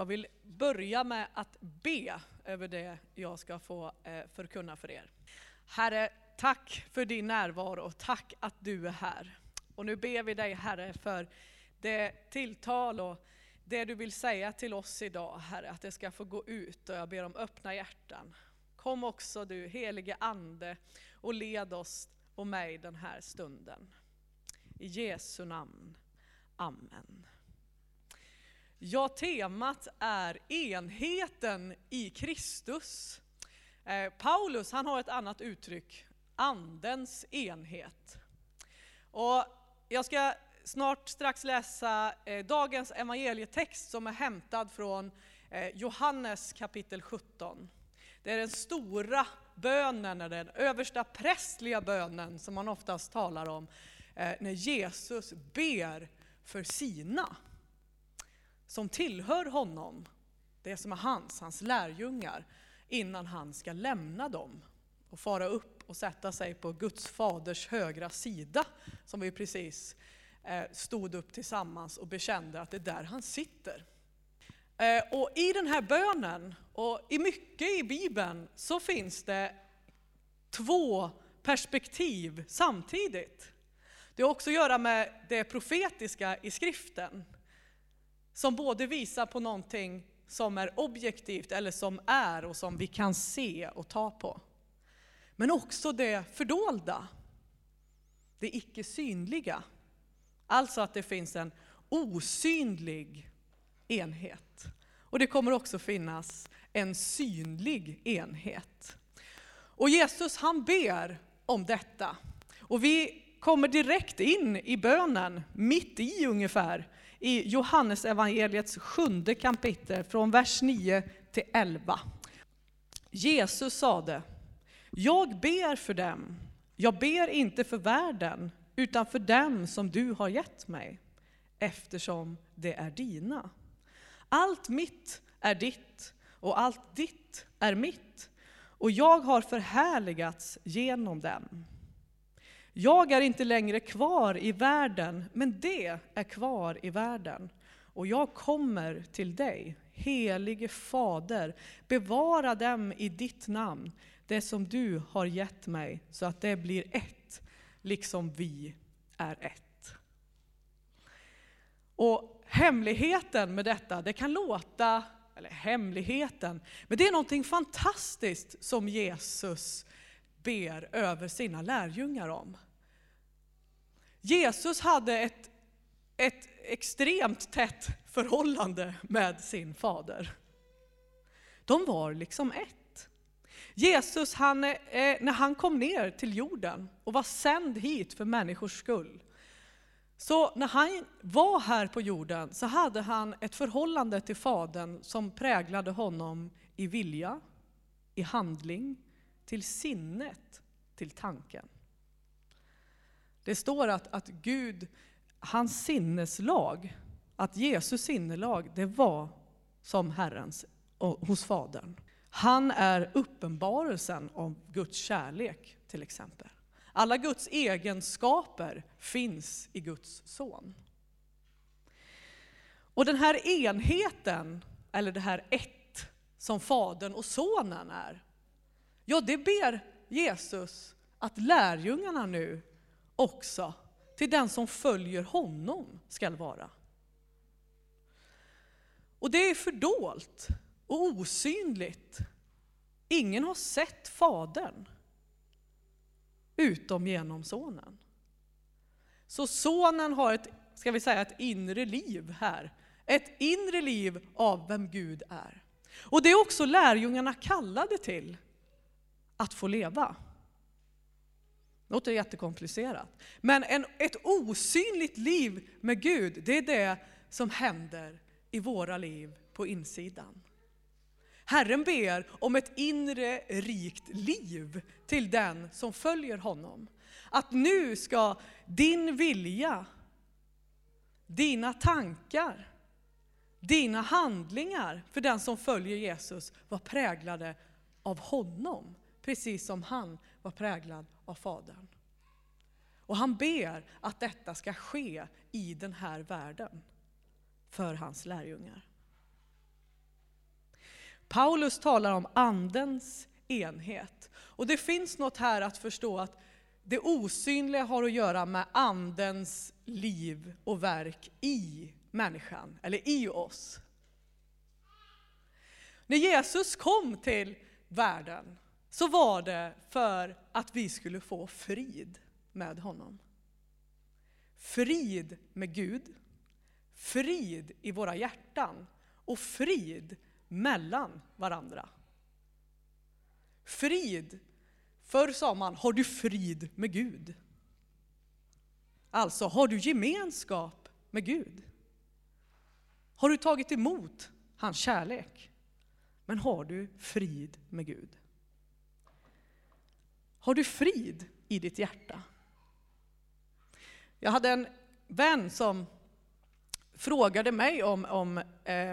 Jag vill börja med att be över det jag ska få eh, förkunna för er. Herre, tack för din närvaro tack att du är här. Och nu ber vi dig Herre för det tilltal och det du vill säga till oss idag Herre, att det ska få gå ut och jag ber om öppna hjärtan. Kom också du helige Ande och led oss och mig den här stunden. I Jesu namn. Amen. Ja, temat är enheten i Kristus. Eh, Paulus han har ett annat uttryck, andens enhet. Och jag ska snart strax läsa eh, dagens evangelietext som är hämtad från eh, Johannes kapitel 17. Det är den stora bönen, den översta prästliga bönen som man oftast talar om eh, när Jesus ber för sina som tillhör honom, det som är hans, hans lärjungar, innan han ska lämna dem och fara upp och sätta sig på Guds faders högra sida, som vi precis eh, stod upp tillsammans och bekände att det är där han sitter. Eh, och i den här bönen, och i mycket i Bibeln, så finns det två perspektiv samtidigt. Det har också att göra med det profetiska i skriften som både visar på någonting som är objektivt eller som är och som vi kan se och ta på. Men också det fördolda, det icke synliga. Alltså att det finns en osynlig enhet. Och det kommer också finnas en synlig enhet. Och Jesus han ber om detta. Och vi kommer direkt in i bönen, mitt i ungefär, i Johannes evangeliets sjunde kapitel från vers 9 till 11. Jesus sade, jag ber för dem, jag ber inte för världen, utan för dem som du har gett mig, eftersom det är dina. Allt mitt är ditt och allt ditt är mitt, och jag har förhärligats genom dem. Jag är inte längre kvar i världen, men det är kvar i världen. Och jag kommer till dig, helige Fader, bevara dem i ditt namn, det som du har gett mig, så att det blir ett, liksom vi är ett. Och hemligheten med detta, det kan låta, eller hemligheten, men det är någonting fantastiskt som Jesus ber över sina lärjungar om. Jesus hade ett, ett extremt tätt förhållande med sin fader. De var liksom ett. Jesus, han, eh, när han kom ner till jorden och var sänd hit för människors skull, så när han var här på jorden så hade han ett förhållande till Fadern som präglade honom i vilja, i handling, till sinnet, till tanken. Det står att, att Gud, hans sinneslag, att Jesus sinnelag, det var som Herrens hos Fadern. Han är uppenbarelsen om Guds kärlek till exempel. Alla Guds egenskaper finns i Guds son. Och den här enheten, eller det här ett, som Fadern och Sonen är, ja det ber Jesus att lärjungarna nu också till den som följer honom skall vara. Och det är fördolt och osynligt. Ingen har sett Fadern utom genom Sonen. Så Sonen har ett, ska vi säga, ett inre liv här. Ett inre liv av vem Gud är. Och det är också lärjungarna kallade till att få leva. Det låter jättekomplicerat. Men en, ett osynligt liv med Gud, det är det som händer i våra liv på insidan. Herren ber om ett inre rikt liv till den som följer honom. Att nu ska din vilja, dina tankar, dina handlingar för den som följer Jesus vara präglade av honom, precis som han var präglad av Fadern. Och han ber att detta ska ske i den här världen för hans lärjungar. Paulus talar om andens enhet. Och det finns något här att förstå att det osynliga har att göra med andens liv och verk i människan, eller i oss. När Jesus kom till världen så var det för att vi skulle få frid med honom. Frid med Gud, frid i våra hjärtan och frid mellan varandra. Frid. Förr sa man, har du frid med Gud? Alltså, har du gemenskap med Gud? Har du tagit emot hans kärlek? Men har du frid med Gud? Har du frid i ditt hjärta? Jag hade en vän som frågade mig om, om eh,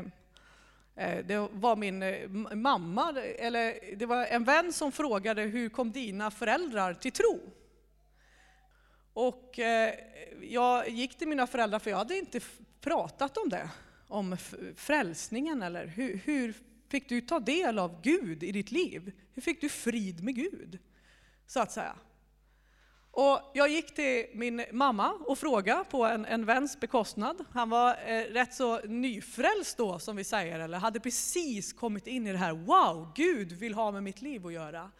eh det var min eh, mamma, eller det var en vän som frågade hur kom dina föräldrar till tro? Och eh, jag gick till mina föräldrar för jag hade inte pratat om det, om frälsningen eller hur, hur fick du ta del av Gud i ditt liv? Hur fick du frid med Gud? Så att säga. Och jag gick till min mamma och frågade på en, en väns bekostnad. Han var eh, rätt så nyfrälst då, som vi säger, eller hade precis kommit in i det här, wow, Gud vill ha med mitt liv att göra.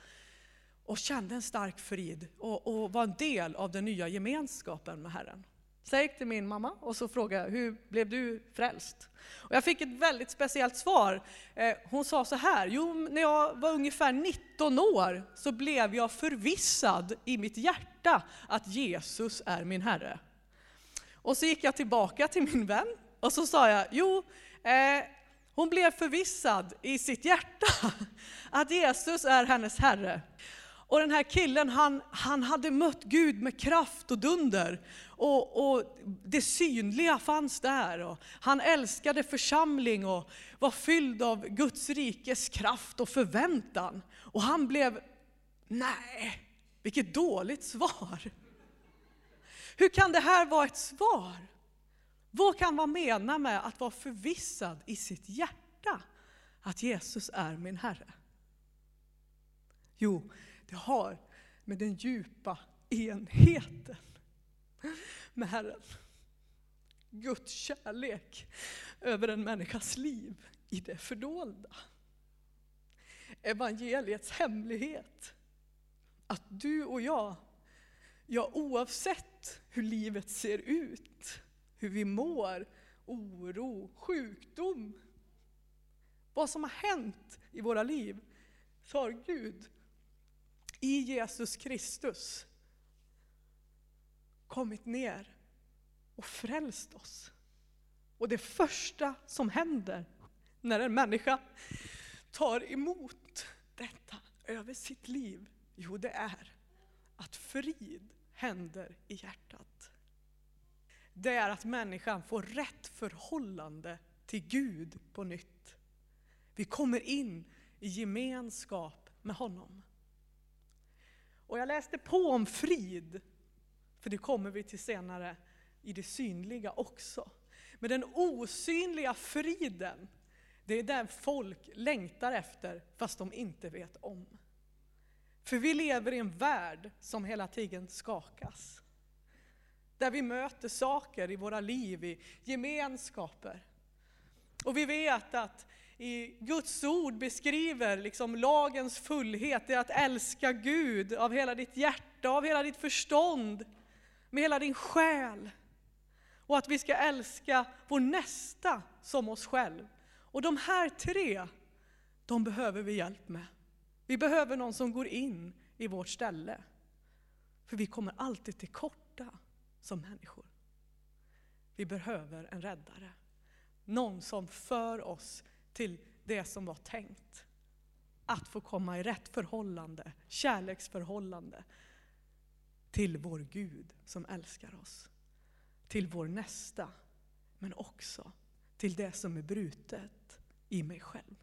Och kände en stark frid och, och var en del av den nya gemenskapen med Herren. Så jag gick till min mamma och så frågade hur blev du frälst? Och jag fick ett väldigt speciellt svar. Eh, hon sa så här, jo när jag var ungefär 19 år så blev jag förvissad i mitt hjärta att Jesus är min Herre. Och så gick jag tillbaka till min vän och så sa jag, jo eh, hon blev förvissad i sitt hjärta att Jesus är hennes Herre. Och den här killen, han, han hade mött Gud med kraft och dunder. Och, och det synliga fanns där. Och han älskade församling och var fylld av Guds rikes kraft och förväntan. Och han blev, nej, vilket dåligt svar. Hur kan det här vara ett svar? Vad kan man mena med att vara förvissad i sitt hjärta att Jesus är min Herre? Jo, det har med den djupa enheten med Herren. Guds kärlek över en människas liv i det fördolda. Evangeliets hemlighet. Att du och jag, ja oavsett hur livet ser ut, hur vi mår, oro, sjukdom, vad som har hänt i våra liv, så har Gud i Jesus Kristus kommit ner och frälst oss. Och det första som händer när en människa tar emot detta över sitt liv, jo det är att frid händer i hjärtat. Det är att människan får rätt förhållande till Gud på nytt. Vi kommer in i gemenskap med honom. Och jag läste på om frid, för det kommer vi till senare i det synliga också. Men den osynliga friden, det är den folk längtar efter fast de inte vet om. För vi lever i en värld som hela tiden skakas. Där vi möter saker i våra liv, i gemenskaper. Och vi vet att i Guds ord beskriver liksom lagens fullhet, det är att älska Gud av hela ditt hjärta, av hela ditt förstånd, med hela din själ. Och att vi ska älska vår nästa som oss själv. Och de här tre, de behöver vi hjälp med. Vi behöver någon som går in i vårt ställe. För vi kommer alltid till korta som människor. Vi behöver en räddare. Någon som för oss till det som var tänkt. Att få komma i rätt förhållande, kärleksförhållande till vår Gud som älskar oss. Till vår nästa, men också till det som är brutet i mig själv.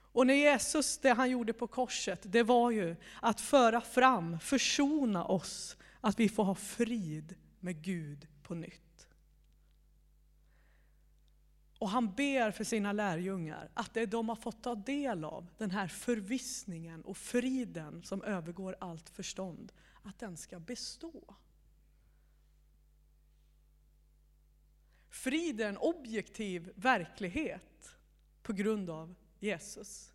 Och när Jesus, det han gjorde på korset, det var ju att föra fram, försona oss, att vi får ha frid med Gud på nytt. Och han ber för sina lärjungar att det de har fått ta del av, den här förvissningen och friden som övergår allt förstånd, att den ska bestå. Frid är en objektiv verklighet på grund av Jesus.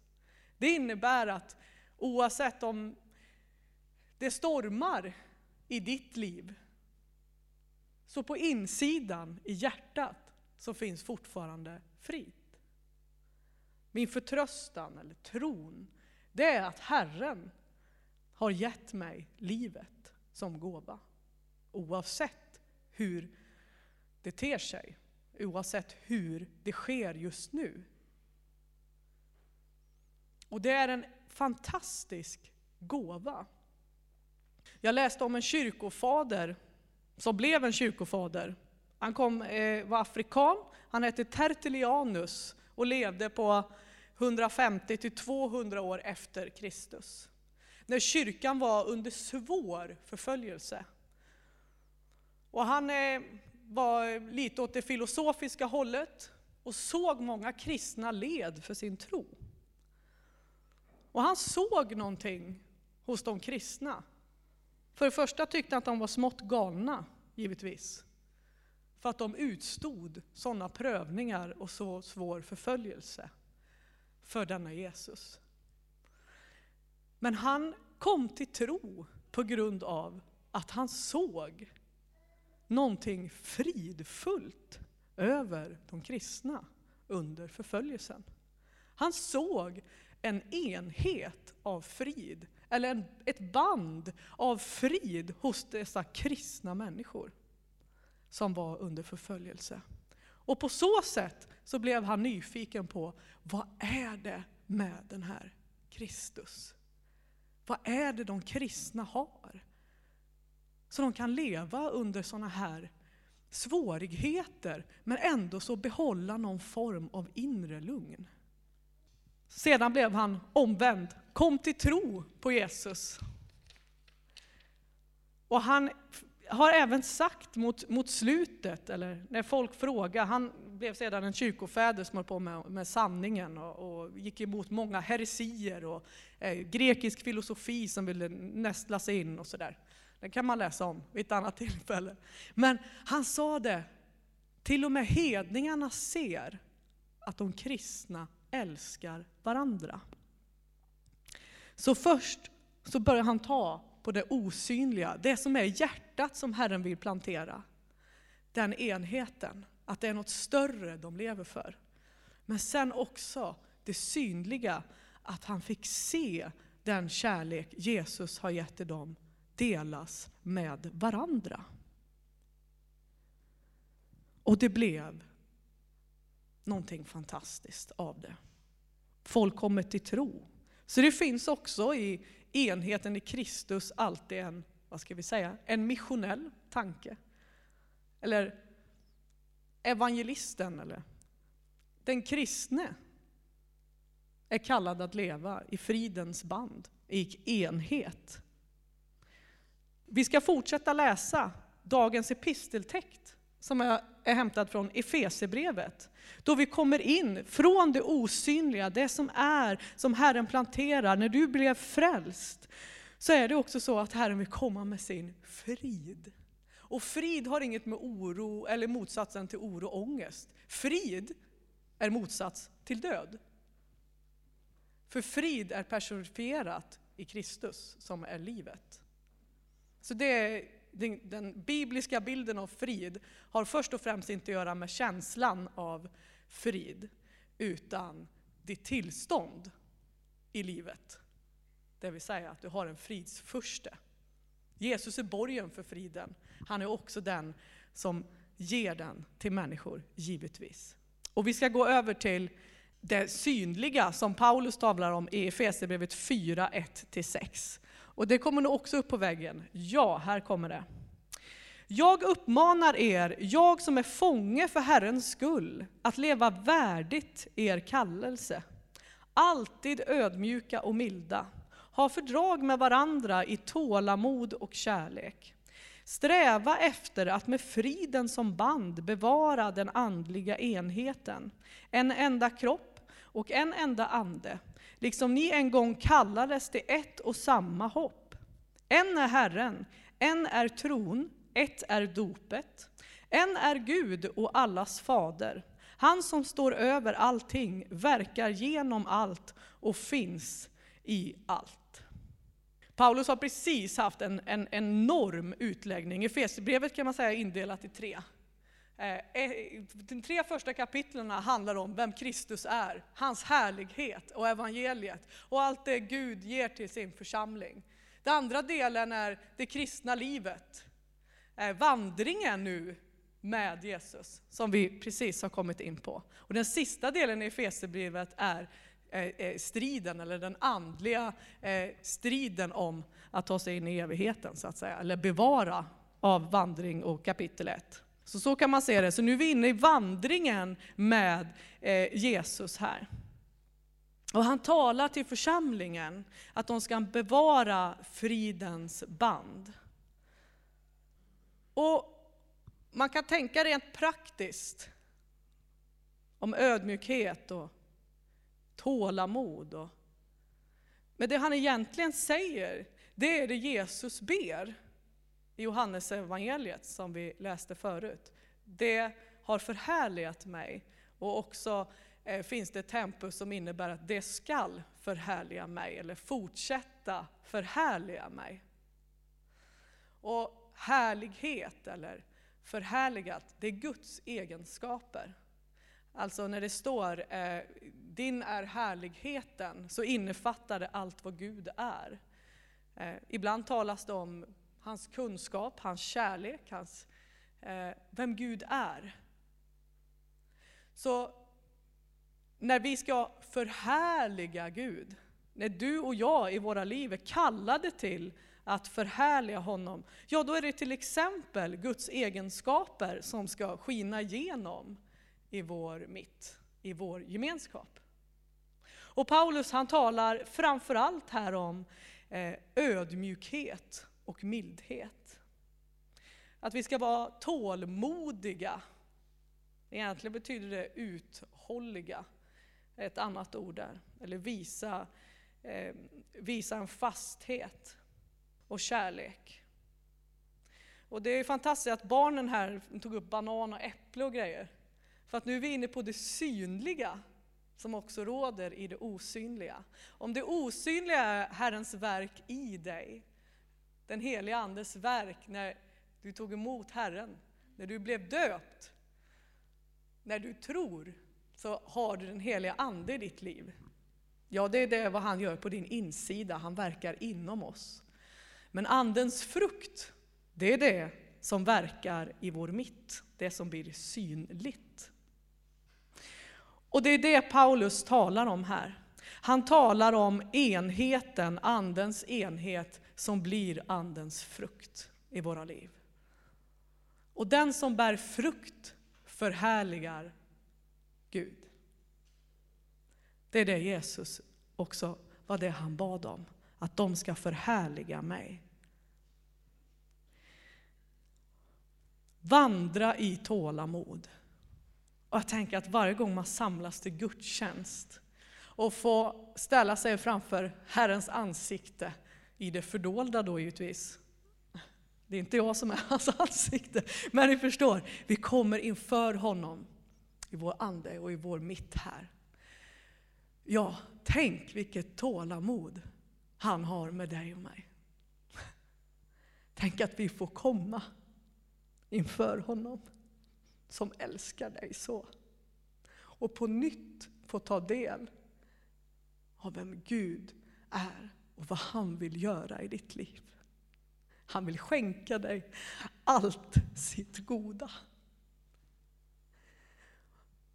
Det innebär att oavsett om det stormar i ditt liv, så på insidan, i hjärtat, så finns fortfarande frid. Min förtröstan, eller tron, det är att Herren har gett mig livet som gåva. Oavsett hur det ter sig, oavsett hur det sker just nu. Och det är en fantastisk gåva. Jag läste om en kyrkofader som blev en kyrkofader. Han kom, eh, var afrikan, han hette Tertullianus och levde på 150 till 200 år efter Kristus. När kyrkan var under svår förföljelse. Och han eh, var lite åt det filosofiska hållet och såg många kristna led för sin tro. Och han såg någonting hos de kristna. För det första tyckte han att de var smått galna, givetvis. För att de utstod sådana prövningar och så svår förföljelse för denna Jesus. Men han kom till tro på grund av att han såg någonting fridfullt över de kristna under förföljelsen. Han såg en enhet av frid, eller en, ett band av frid hos dessa kristna människor som var under förföljelse. Och på så sätt så blev han nyfiken på vad är det med den här Kristus? Vad är det de kristna har? Så de kan leva under sådana här svårigheter men ändå så behålla någon form av inre lugn. Sedan blev han omvänd, kom till tro på Jesus. Och han har även sagt mot, mot slutet, eller när folk frågar, han blev sedan en kyrkofäder som höll på med, med sanningen och, och, gick emot många heresier och eh, grekisk filosofi som ville nästla sig in och sådär. Det kan man läsa om vid ett annat tillfälle. Men han sa det, till och med hedningarna ser att de kristna älskar varandra. Så först så börjar han ta på det osynliga, det som är hjärtat som Herren vill plantera. Den enheten, att det är något större de lever för. Men sen också det synliga, att han fick se den kärlek Jesus har gett till dem delas med varandra. Och det blev någonting fantastiskt av det. Folk kommer till tro. Så det finns också i enheten i Kristus alltid en, vad ska vi säga, en missionell tanke. Eller evangelisten, eller den kristne är kallad att leva i fridens band, i enhet. Vi ska fortsätta läsa dagens episteltext som är, hämtad från Efesebrevet. Då vi kommer in från det osynliga, det som är, som Herren planterar. När du blev frälst så är det också så att Herren vill komma med sin frid. Och frid har inget med oro eller motsatsen till oro och ångest. Frid är motsats till död. För frid är personifierat i Kristus som är livet. Så det är den, den, bibliska bilden av frid har först och främst inte att göra med känslan av frid, utan ditt tillstånd i livet. Det vill säga att du har en fridsförste. Jesus är borgen för friden. Han är också den som ger den till människor, givetvis. Och vi ska gå över till det synliga som Paulus talar om i Efesierbrevet 4, 1-6. Och det kommer nog också upp på väggen. Ja, här kommer det. Jag uppmanar er, jag som är fånge för Herrens skull, att leva värdigt er kallelse. Alltid ödmjuka och milda. Ha fördrag med varandra i tålamod och kärlek. Sträva efter att med friden som band bevara den andliga enheten, en enda kropp och en enda ande, liksom ni en gång kallades till ett och samma hopp. En är Herren, en är tron, ett är dopet, en är Gud och allas fader. Han som står över allting, verkar genom allt och finns i allt. Paulus har precis haft en, en enorm utläggning. Efesierbrevet kan man säga är indelat i tre. Eh, eh, de tre första kapitlen handlar om vem Kristus är, hans härlighet och evangeliet och allt det Gud ger till sin församling. Den andra delen är det kristna livet, eh, vandringen nu med Jesus, som vi precis har kommit in på. Och den sista delen i Efesierbrevet är striden, eller den andliga striden om att ta sig in i evigheten, så att säga, eller bevara av vandring och kapitel 1. Så så kan man se det. Så nu är vi inne i vandringen med eh, Jesus här. Och han talar till församlingen att de ska bevara fridens band. Och man kan tänka rent praktiskt om ödmjukhet och tålamod. Och, men det han egentligen säger, det är det Jesus ber i Johannes evangeliet som vi läste förut. Det har förhärligat mig och också eh, finns det tempus som innebär att det skall förhärliga mig eller fortsätta förhärliga mig. Och härlighet eller förhärligat, det är Guds egenskaper. Alltså när det står eh, din är härligheten så innefattar det allt vad Gud är. Eh, ibland talas det om hans kunskap, hans kärlek, hans, eh, vem Gud är. Så när vi ska förhärliga Gud, när du och jag i våra liv är kallade till att förhärliga honom, ja då är det till exempel Guds egenskaper som ska skina igenom i vår mitt, i vår gemenskap. Och Paulus han talar framförallt här om eh, ödmjukhet och mildhet. Att vi ska vara tålmodiga. Egentligen betyder det uthålliga, ett annat ord där. Eller visa, eh, visa en fasthet och kärlek. Och det är fantastiskt att barnen här tog upp banan och äpple och grejer. För att nu är vi inne på det synliga som också råder i det osynliga. Om det osynliga är Herrens verk i dig, den heliga Andes verk när du tog emot Herren, när du blev döpt, när du tror, så har du den heliga Ande i ditt liv. Ja, det är det vad han gör på din insida, han verkar inom oss. Men Andens frukt, det är det som verkar i vår mitt, det som blir synligt. Och det är det Paulus talar om här. Han talar om enheten, Andens enhet, som blir Andens frukt i våra liv. Och den som bär frukt förhärligar Gud. Det är det Jesus också var det han bad om, att de ska förhärliga mig. Vandra i tålamod. Och jag tänker att varje gång man samlas till gudstjänst och får ställa sig framför Herrens ansikte i det fördolda då givetvis. Det är inte jag som är hans ansikte, men ni förstår, vi kommer inför honom i vår ande och i vår mitt här. Ja, tänk vilket tålamod han har med dig och mig. Tänk att vi får komma inför honom som älskar dig så. Och på nytt få ta del av vem Gud är och vad han vill göra i ditt liv. Han vill skänka dig allt sitt goda.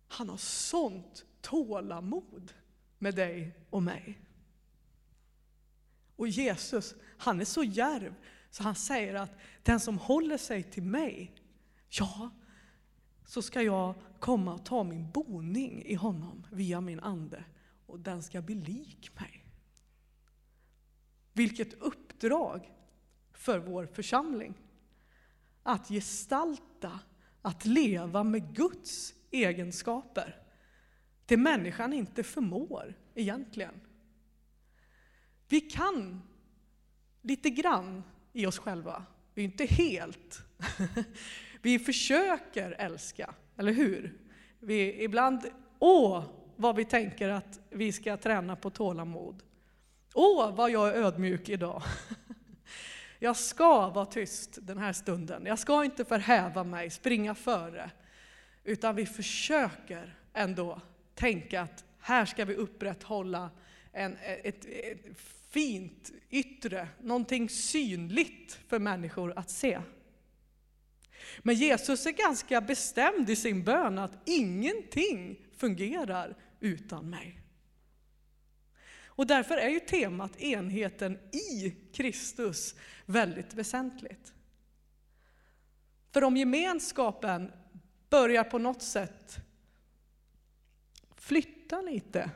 Han har sånt tålamod med dig och mig. Och Jesus, han är så djärv så han säger att den som håller sig till mig, ja, så ska jag komma och ta min boning i honom via min ande och den ska bli lik mig. Vilket uppdrag för vår församling. att gestalta, att leva med Guds egenskaper. Det människan inte förmår egentligen. Vi kan lite grann i oss själva, vi är inte helt. Vi försöker älska, eller hur? Vi ibland, åh vad vi tänker att vi ska träna på tålamod. Åh vad jag är ödmjuk idag. Jag ska vara tyst den här stunden. Jag ska inte förhäva mig, springa före. Utan vi försöker ändå tänka att här ska vi upprätthålla en, ett, ett fint yttre, någonting synligt för människor att se. Men Jesus är ganska bestämd i sin bön att ingenting fungerar utan mig. Och därför är ju temat enheten i Kristus väldigt väsentligt. För om gemenskapen börjar på något sätt flytta lite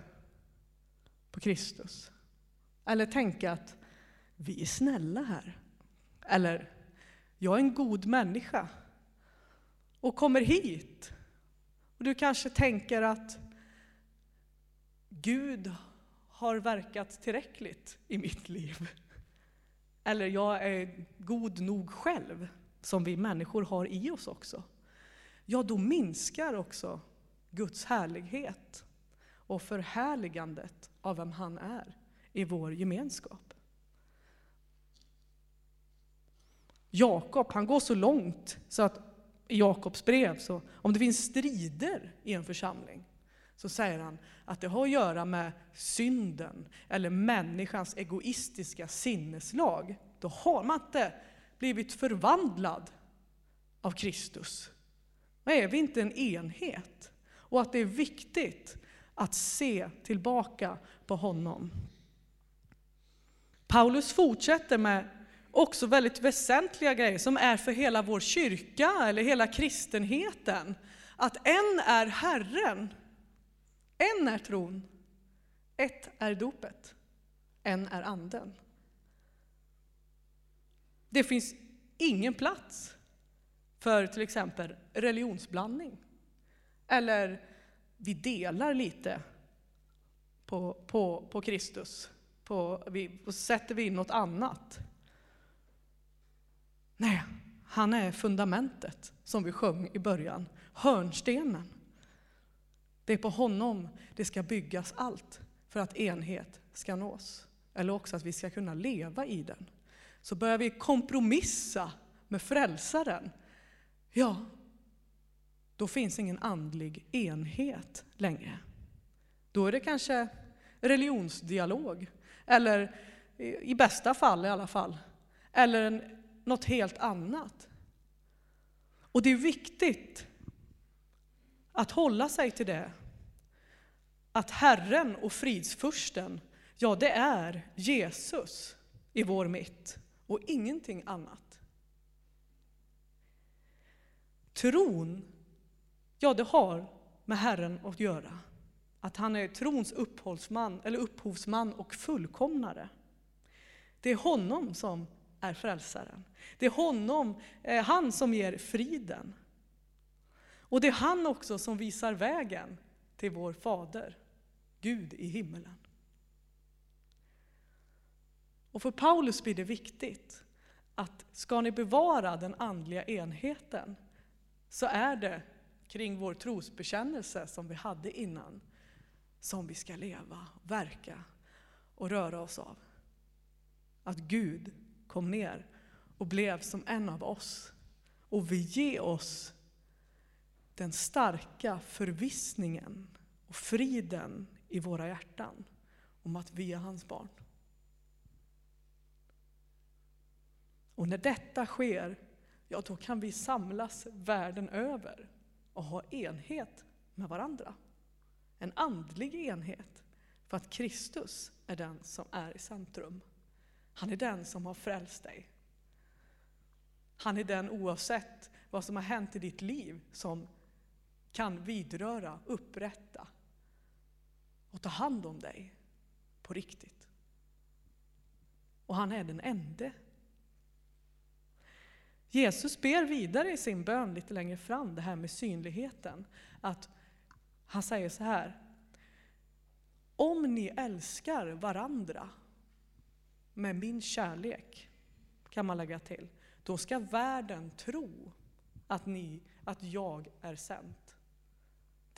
på Kristus, eller tänka att vi är snälla här, eller jag är en god människa och kommer hit och du kanske tänker att Gud har verkat tillräckligt i mitt liv. Eller jag är god nog själv, som vi människor har i oss också. Ja, då minskar också Guds härlighet och förhärligandet av vem han är i vår gemenskap. Jakob, han går så långt så att i Jakobs brev, så om det finns strider i en församling, så säger han att det har att göra med synden eller människans egoistiska sinneslag. Då har man inte blivit förvandlad av Kristus. Men är vi inte en enhet? Och att det är viktigt att se tillbaka på honom. Paulus fortsätter med också väldigt väsentliga grejer som är för hela vår kyrka eller hela kristenheten. Att en är Herren en är tron, ett är dopet, en är anden. Det finns ingen plats för till exempel religionsblandning. Eller vi delar lite på, på, på Kristus, på, vi, och sätter vi in något annat. Nej, han är fundamentet som vi sjöng i början, hörnstenen. Det är på honom det ska byggas allt för att enhet ska nås. Eller också att vi ska kunna leva i den. Så börjar vi kompromissa med frälsaren, ja, då finns ingen andlig enhet längre. Då är det kanske religionsdialog, eller i bästa fall i alla fall, eller en, något helt annat. Och det är viktigt att hålla sig till det. Att Herren och fridsfursten, ja det är Jesus i vår mitt och ingenting annat. Tron, ja det har med Herren att göra. Att han är trons upphovsman, eller upphovsman och fullkomnare. Det är honom som är frälsaren. Det är honom, eh, han som ger friden. Och det är han också som visar vägen till vår Fader, Gud i himmelen. Och för Paulus blir det viktigt att ska ni bevara den andliga enheten så är det kring vår trosbekännelse som vi hade innan som vi ska leva, verka och röra oss av. Att Gud kom ner och blev som en av oss och vill ge oss den starka förvissningen och friden i våra hjärtan om att vi är hans barn. Och när detta sker, ja då kan vi samlas världen över och ha enhet med varandra. En andlig enhet, för att Kristus är den som är i centrum. Han är den som har frälst dig. Han är den oavsett vad som har hänt i ditt liv som kan vidröra, upprätta och ta hand om dig på riktigt. Och han är den ende. Jesus ber vidare i sin bön lite längre fram, det här med synligheten. Att han säger så här. Om ni älskar varandra med min kärlek, kan man lägga till, då ska världen tro att, ni, att jag är sänd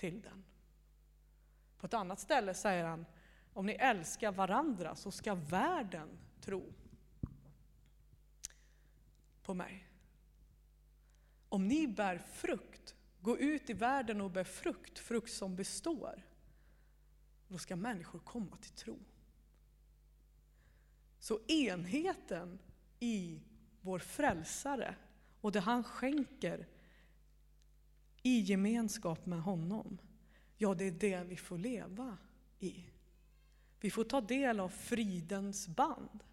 till den. På ett annat ställe säger han, om ni älskar varandra så ska världen tro på mig. Om ni bär frukt, gå ut i världen och bär frukt, frukt som består, då ska människor komma till tro. Så enheten i vår frälsare och det han skänker i gemenskap med honom, ja det är det vi får leva i. Vi får ta del av fridens band.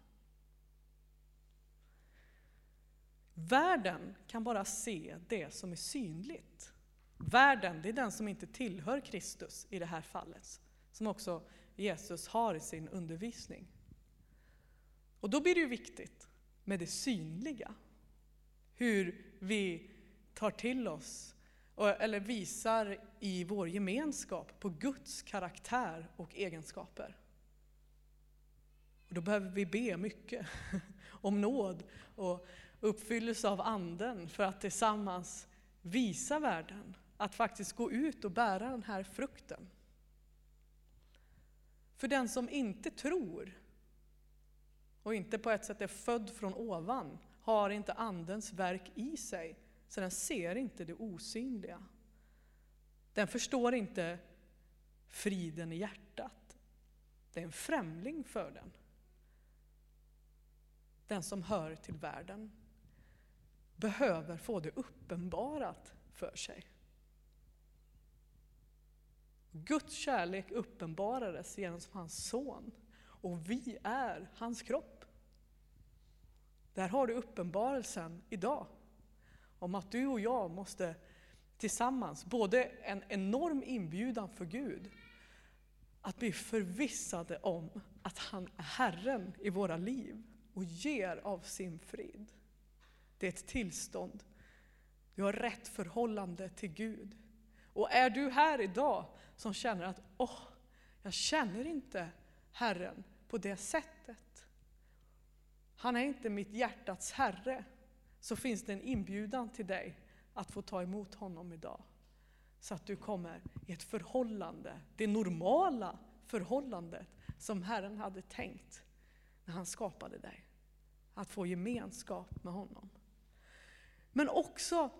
Världen kan bara se det som är synligt. Världen, det är den som inte tillhör Kristus i det här fallet, som också Jesus har i sin undervisning. Och då blir det ju viktigt med det synliga. Hur vi tar till oss, eller visar i vår gemenskap på Guds karaktär och egenskaper. Och då behöver vi be mycket om nåd och uppfyllelse av Anden för att tillsammans visa världen att faktiskt gå ut och bära den här frukten. För den som inte tror och inte på ett sätt är född från ovan har inte Andens verk i sig, så den ser inte det osynliga. Den förstår inte friden i hjärtat. Det är en främling för den. Den som hör till världen behöver få det uppenbarat för sig. Guds kärlek uppenbarades genom hans son och vi är hans kropp. Där har du uppenbarelsen idag om att du och jag måste tillsammans, både en enorm inbjudan för Gud att bli förvissade om att han är Herren i våra liv och ger av sin frid. Det är ett tillstånd. Du har rätt förhållande till Gud. Och är du här idag som känner att åh, jag känner inte Herren på det sättet. Han är inte mitt hjärtats Herre. Så finns det en inbjudan till dig att få ta emot honom idag. Så att du kommer i ett förhållande, det normala förhållandet som Herren hade tänkt när han skapade dig. Att få gemenskap med honom. Men också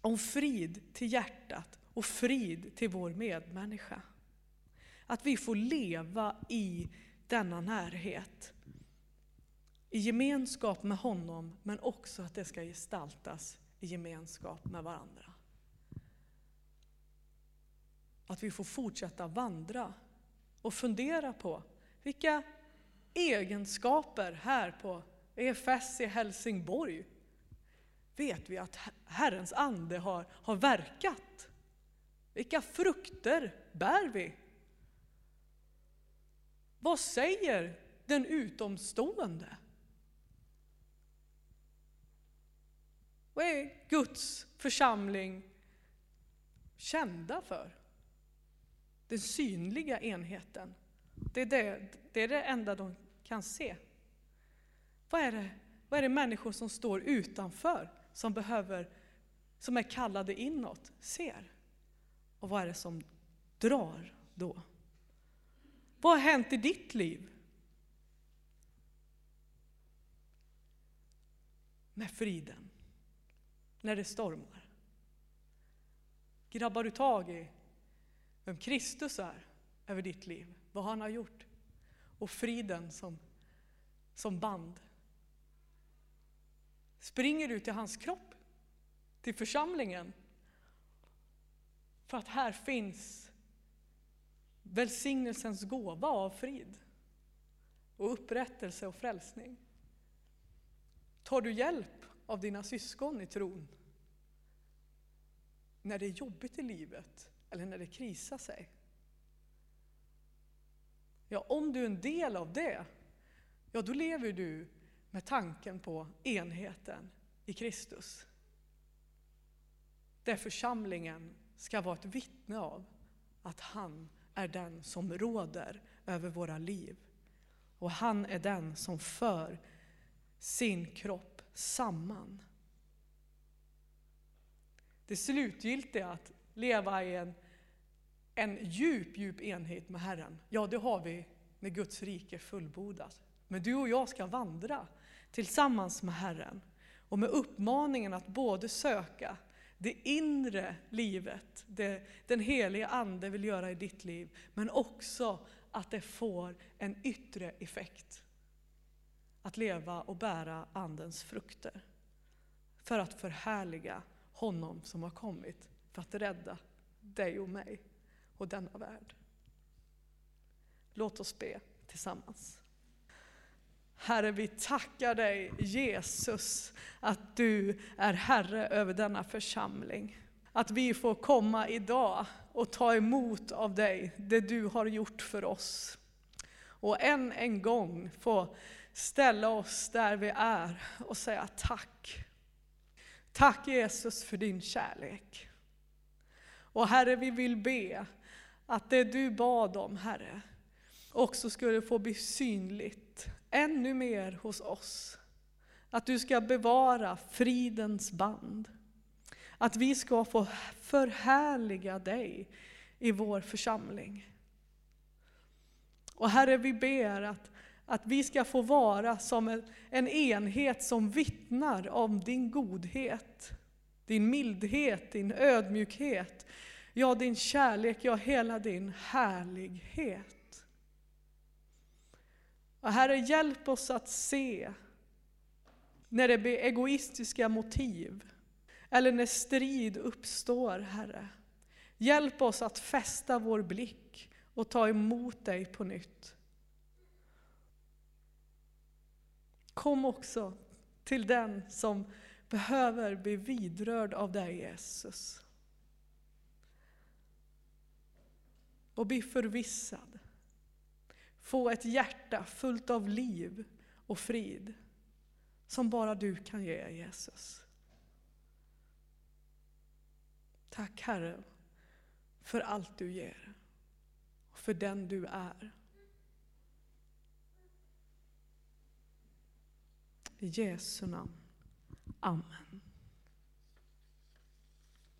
om frid till hjärtat och frid till vår medmänniska. Att vi får leva i denna närhet. I gemenskap med honom, men också att det ska gestaltas i gemenskap med varandra. Att vi får fortsätta vandra och fundera på vilka egenskaper här på EFS i Helsingborg vet vi att Herrens ande har, har verkat. Vilka frukter bär vi? Vad säger den utomstående? Vad är Guds församling kända för? Den synliga enheten. Det är det, det är det enda de kan se. Vad är, det, vad är det människor som står utanför, som, behöver, som är kallade inåt, ser? Och vad är det som drar då? Vad har hänt i ditt liv? Med friden, när det stormar. Grabbar du tag i vem Kristus är över ditt liv, vad han har gjort och friden som, som band. Springer du till hans kropp, till församlingen, för att här finns välsignelsens gåva av frid och upprättelse och frälsning. Tar du hjälp av dina syskon i tron när det är jobbigt i livet eller när det krisar sig? Ja, om du är en del av det, ja då lever du med tanken på enheten i Kristus. Där församlingen ska vara ett vittne av att han är den som råder över våra liv. Och han är den som för sin kropp samman. Det slutgiltiga att leva i en, en djup, djup enhet med Herren, ja det har vi när Guds rike fullbordas. Men du och jag ska vandra tillsammans med Herren och med uppmaningen att både söka det inre livet, det den heliga Ande vill göra i ditt liv, men också att det får en yttre effekt. Att leva och bära Andens frukter. För att förhärliga honom som har kommit för att rädda dig och mig och denna värld. Låt oss be tillsammans. Herre, vi tackar dig Jesus att du är Herre över denna församling. Att vi får komma idag och ta emot av dig det du har gjort för oss. Och än en gång få ställa oss där vi är och säga tack. Tack Jesus för din kärlek. Och Herre, vi vill be att det du bad om, Herre, också skulle få bli synligt ännu mer hos oss. Att du ska bevara fridens band. Att vi ska få förhärliga dig i vår församling. Och Herre, vi ber att, att vi ska få vara som en, en enhet som vittnar om din godhet, din mildhet, din ödmjukhet, ja din kärlek, ja hela din härlighet. Och Herre, hjälp oss att se när det blir egoistiska motiv eller när strid uppstår, Herre. Hjälp oss att fästa vår blick och ta emot dig på nytt. Kom också till den som behöver bli vidrörd av dig, Jesus. Och bli förvissad. Få ett hjärta fullt av liv och frid som bara du kan ge, Jesus. Tack Herre för allt du ger och för den du är. I Jesu namn. Amen.